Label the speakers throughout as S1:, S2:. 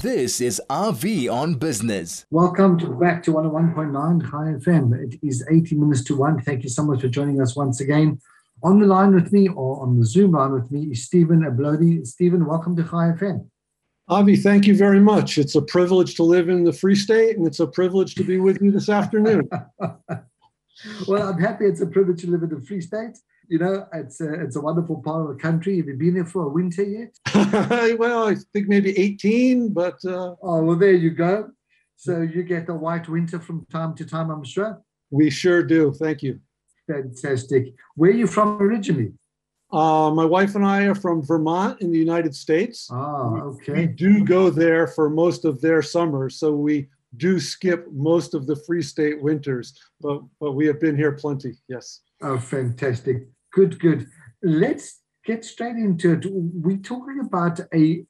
S1: This is RV on Business.
S2: Welcome to, back to 101.9 High FM. It is 80 minutes to 1. Thank you so much for joining us once again. On the line with me or on the Zoom line with me is Steven Ablondi. Steven, welcome to High FM.
S3: Avi, thank you very much. It's a privilege to live in the Free State and it's a privilege to be with you this afternoon.
S2: well, I'm happy it's a privilege to live in the Free State you know, it's a, it's a wonderful part of the country. Have you been there for a winter yet?
S3: well, I think maybe 18, but. Uh...
S2: Oh, well, there you go. So you get a white winter from time to time, I'm sure.
S3: We sure do. Thank you.
S2: Fantastic. Where are you from originally?
S3: Uh, my wife and I are from Vermont in the United States.
S2: Ah, okay.
S3: We do go there for most of their summers, so we do skip most of the Free State winters, but, but we have been here plenty, yes.
S2: Oh, fantastic. Good, good. Let's get straight into it. We're talking about a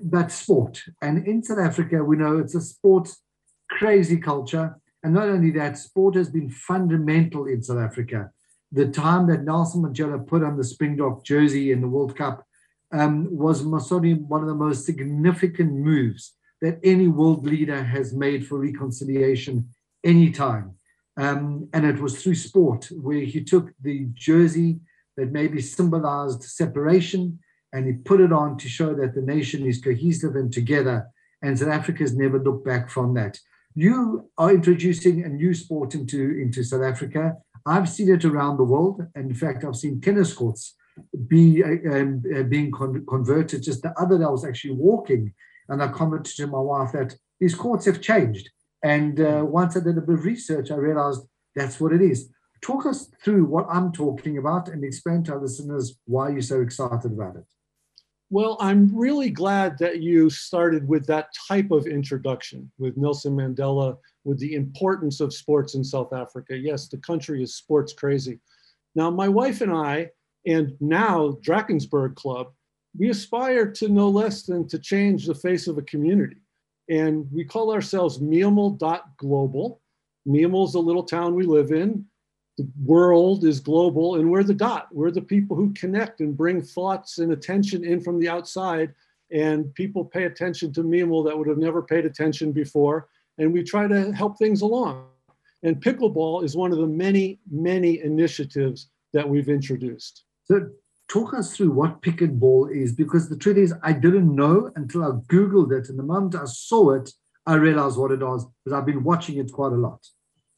S2: about sport, and in South Africa, we know it's a sports crazy culture, and not only that, sport has been fundamental in South Africa. The time that Nelson Mandela put on the Springbok jersey in the World Cup um, was Masoni one of the most significant moves that any world leader has made for reconciliation anytime. Um, and it was through sport where he took the jersey that maybe symbolized separation and he put it on to show that the nation is cohesive and together. And South Africa has never looked back from that. You are introducing a new sport into, into South Africa. I've seen it around the world. And in fact, I've seen tennis courts be um, uh, being con- converted. Just the other day, I was actually walking and I commented to my wife that these courts have changed. And uh, once I did a bit of research, I realized that's what it is. Talk us through what I'm talking about and explain to our listeners why you're so excited about it.
S3: Well, I'm really glad that you started with that type of introduction with Nelson Mandela, with the importance of sports in South Africa. Yes, the country is sports crazy. Now, my wife and I, and now Drakensberg Club, we aspire to no less than to change the face of a community. And we call ourselves Global. Memel is a little town we live in. The world is global, and we're the dot. We're the people who connect and bring thoughts and attention in from the outside. And people pay attention to Memel that would have never paid attention before. And we try to help things along. And pickleball is one of the many, many initiatives that we've introduced.
S2: So talk us through what pickleball is because the truth is I didn't know until I Googled it. And the moment I saw it, I realized what it was because I've been watching it quite a lot.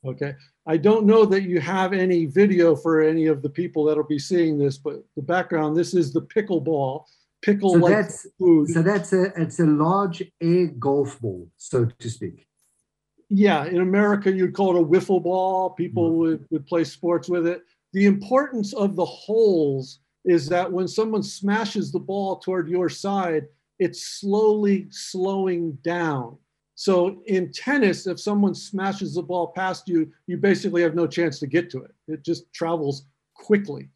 S3: Okay. I don't know that you have any video for any of the people that'll be seeing this, but the background, this is the pickleball. Pickle
S2: so that's, food. So that's a it's a large air golf ball, so to speak.
S3: Yeah, in America you'd call it a wiffle ball. People mm-hmm. would, would play sports with it. The importance of the holes is that when someone smashes the ball toward your side, it's slowly slowing down. So in tennis, if someone smashes the ball past you, you basically have no chance to get to it. It just travels quickly.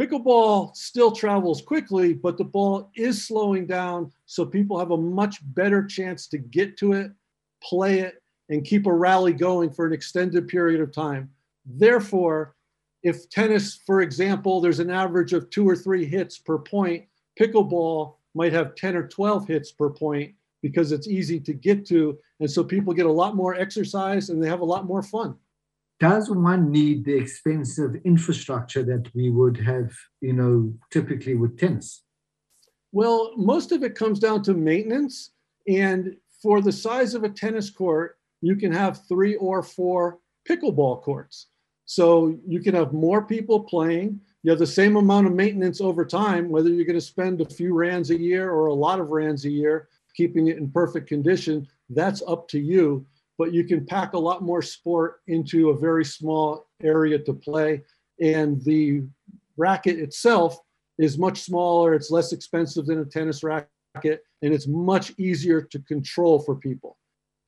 S3: Pickleball still travels quickly, but the ball is slowing down, so people have a much better chance to get to it, play it, and keep a rally going for an extended period of time. Therefore, if tennis, for example, there's an average of two or three hits per point, pickleball might have 10 or 12 hits per point because it's easy to get to. And so people get a lot more exercise and they have a lot more fun.
S2: Does one need the expensive infrastructure that we would have, you know, typically with tennis?
S3: Well, most of it comes down to maintenance. And for the size of a tennis court, you can have three or four pickleball courts. So you can have more people playing. You have the same amount of maintenance over time, whether you're going to spend a few rands a year or a lot of rands a year, keeping it in perfect condition. That's up to you. But you can pack a lot more sport into a very small area to play. And the racket itself is much smaller, it's less expensive than a tennis racket, and it's much easier to control for people.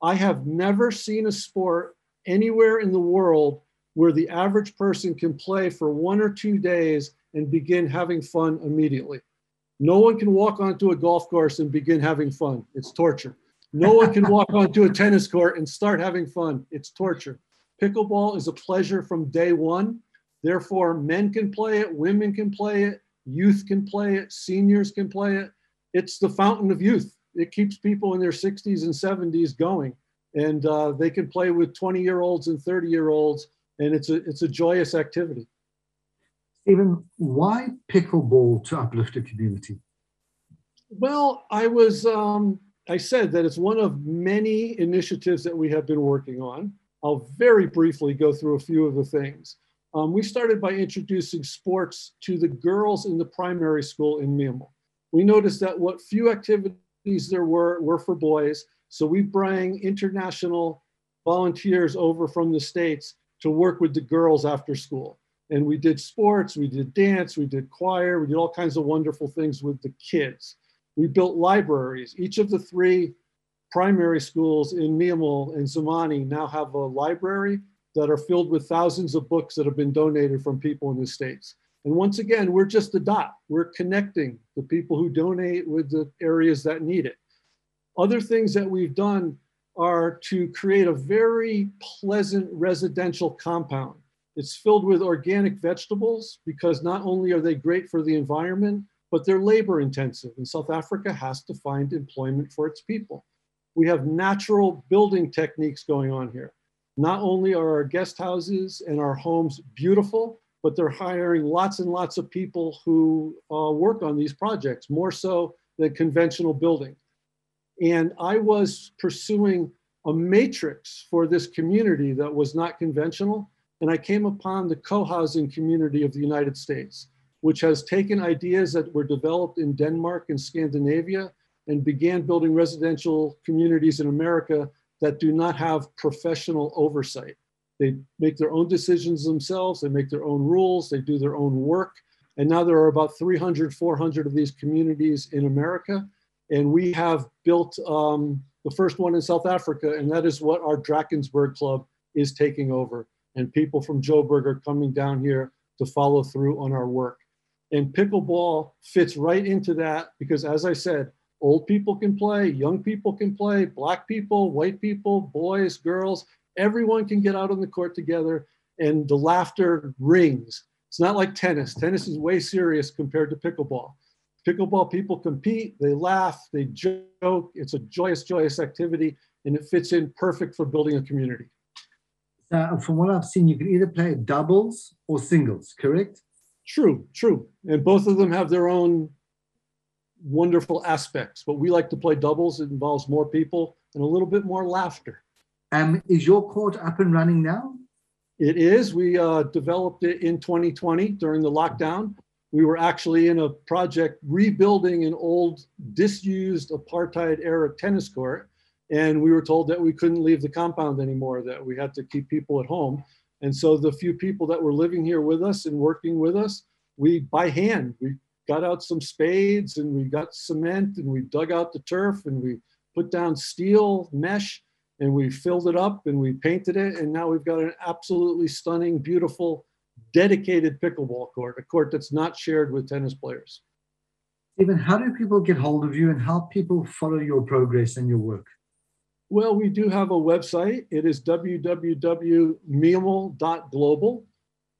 S3: I have never seen a sport anywhere in the world where the average person can play for one or two days and begin having fun immediately. No one can walk onto a golf course and begin having fun. It's torture. No one can walk onto a tennis court and start having fun. It's torture. Pickleball is a pleasure from day one. Therefore, men can play it, women can play it, youth can play it, seniors can play it. It's the fountain of youth. it keeps people in their 60s and 70s going, and uh, they can play with 20 year olds and 30 year olds, and it's a it's a joyous activity.
S2: Steven, why pickleball to uplift a community?
S3: Well, I was um, I said that it's one of many initiatives that we have been working on. I'll very briefly go through a few of the things. Um, we started by introducing sports to the girls in the primary school in Memel. We noticed that what few activities there were were for boys, so we bring international volunteers over from the States to work with the girls after school. And we did sports, we did dance, we did choir, we did all kinds of wonderful things with the kids. We built libraries. Each of the three primary schools in Memel and Zamani now have a library that are filled with thousands of books that have been donated from people in the States. And once again, we're just a dot. We're connecting the people who donate with the areas that need it. Other things that we've done are to create a very pleasant residential compound. It's filled with organic vegetables because not only are they great for the environment, but they're labor intensive. And South Africa has to find employment for its people. We have natural building techniques going on here. Not only are our guest houses and our homes beautiful, but they're hiring lots and lots of people who uh, work on these projects, more so than conventional building. And I was pursuing a matrix for this community that was not conventional. And I came upon the co housing community of the United States, which has taken ideas that were developed in Denmark and Scandinavia and began building residential communities in America that do not have professional oversight. They make their own decisions themselves, they make their own rules, they do their own work. And now there are about 300, 400 of these communities in America. And we have built um, the first one in South Africa, and that is what our Drakensberg Club is taking over. And people from Joburg are coming down here to follow through on our work. And pickleball fits right into that because, as I said, old people can play, young people can play, black people, white people, boys, girls, everyone can get out on the court together and the laughter rings. It's not like tennis. Tennis is way serious compared to pickleball. Pickleball people compete, they laugh, they joke. It's a joyous, joyous activity, and it fits in perfect for building a community.
S2: Uh, from what I've seen, you can either play doubles or singles, correct?
S3: True, true. And both of them have their own wonderful aspects. But we like to play doubles. It involves more people and a little bit more laughter.
S2: Um, is your court up and running now?
S3: It is. We uh, developed it in 2020 during the lockdown. We were actually in a project rebuilding an old, disused apartheid era tennis court. And we were told that we couldn't leave the compound anymore, that we had to keep people at home. And so the few people that were living here with us and working with us, we by hand, we got out some spades and we got cement and we dug out the turf and we put down steel mesh and we filled it up and we painted it and now we've got an absolutely stunning beautiful dedicated pickleball court a court that's not shared with tennis players
S2: Steven, how do people get hold of you and how people follow your progress and your work?
S3: Well, we do have a website. It is www.memel.global.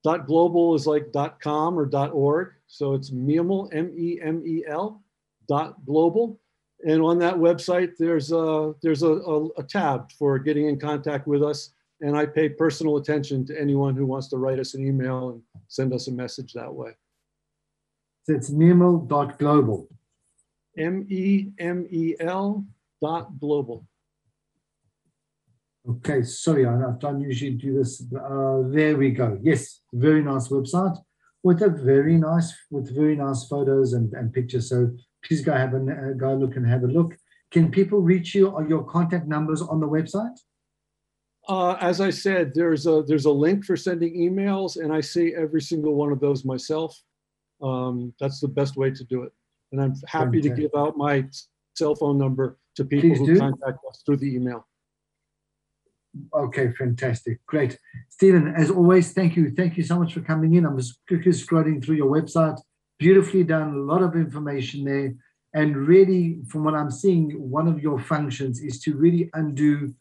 S3: Dot global is like dot com or dot org. So it's Memel, M-E-M-E-L dot global. And on that website, there's a, there's a, a, a tab for getting in contact with us. And I pay personal attention to anyone who wants to write us an email and send us a message that way.
S2: So it's memel.global.
S3: M E M E L dot global.
S2: Okay, sorry, I don't usually do this. Uh, there we go. Yes, very nice website with a very nice, with very nice photos and, and pictures. So please go have a uh, go look and have a look. Can people reach you or your contact numbers on the website?
S3: Uh, as I said, there's a there's a link for sending emails, and I see every single one of those myself. Um, that's the best way to do it, and I'm happy to give out my cell phone number to people Please who do. contact us through the email.
S2: Okay, fantastic. Great. Steven, as always, thank you. Thank you so much for coming in. I'm just quickly scrolling through your website. Beautifully done, a lot of information there. And really, from what I'm seeing, one of your functions is to really undo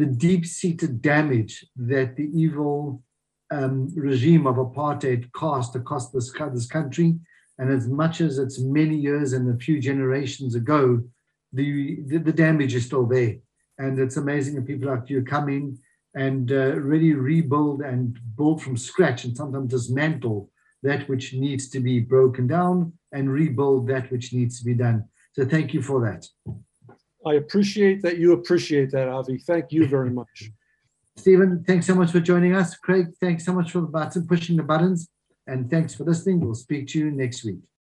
S2: the deep seated damage that the evil um, regime of apartheid cast across this, this country. And as much as it's many years and a few generations ago, the, the the damage is still there, and it's amazing that people like you come in and uh, really rebuild and build from scratch, and sometimes dismantle that which needs to be broken down and rebuild that which needs to be done. So thank you for that.
S3: I appreciate that you appreciate that, Avi. Thank you very much.
S2: Steven, thanks so much for joining us. Craig, thanks so much for the button, pushing the buttons. And thanks for listening. We'll speak to you next week.